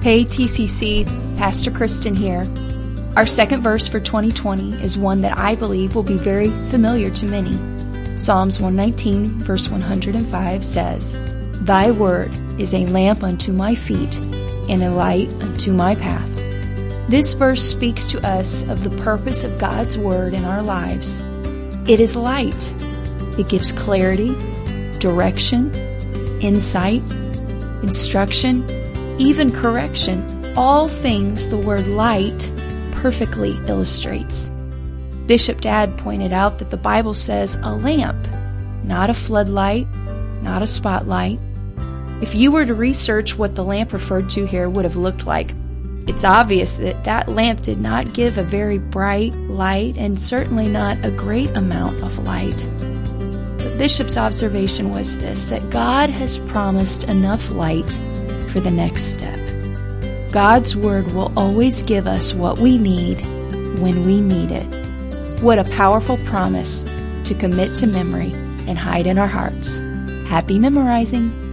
Hey TCC, Pastor Kristen here. Our second verse for 2020 is one that I believe will be very familiar to many. Psalms 119 verse 105 says, Thy word is a lamp unto my feet and a light unto my path. This verse speaks to us of the purpose of God's word in our lives. It is light. It gives clarity, direction, insight, instruction, even correction, all things the word light perfectly illustrates. Bishop Dad pointed out that the Bible says a lamp, not a floodlight, not a spotlight. If you were to research what the lamp referred to here would have looked like, it's obvious that that lamp did not give a very bright light and certainly not a great amount of light. But Bishop's observation was this that God has promised enough light for the next step. God's Word will always give us what we need when we need it. What a powerful promise to commit to memory and hide in our hearts. Happy memorizing!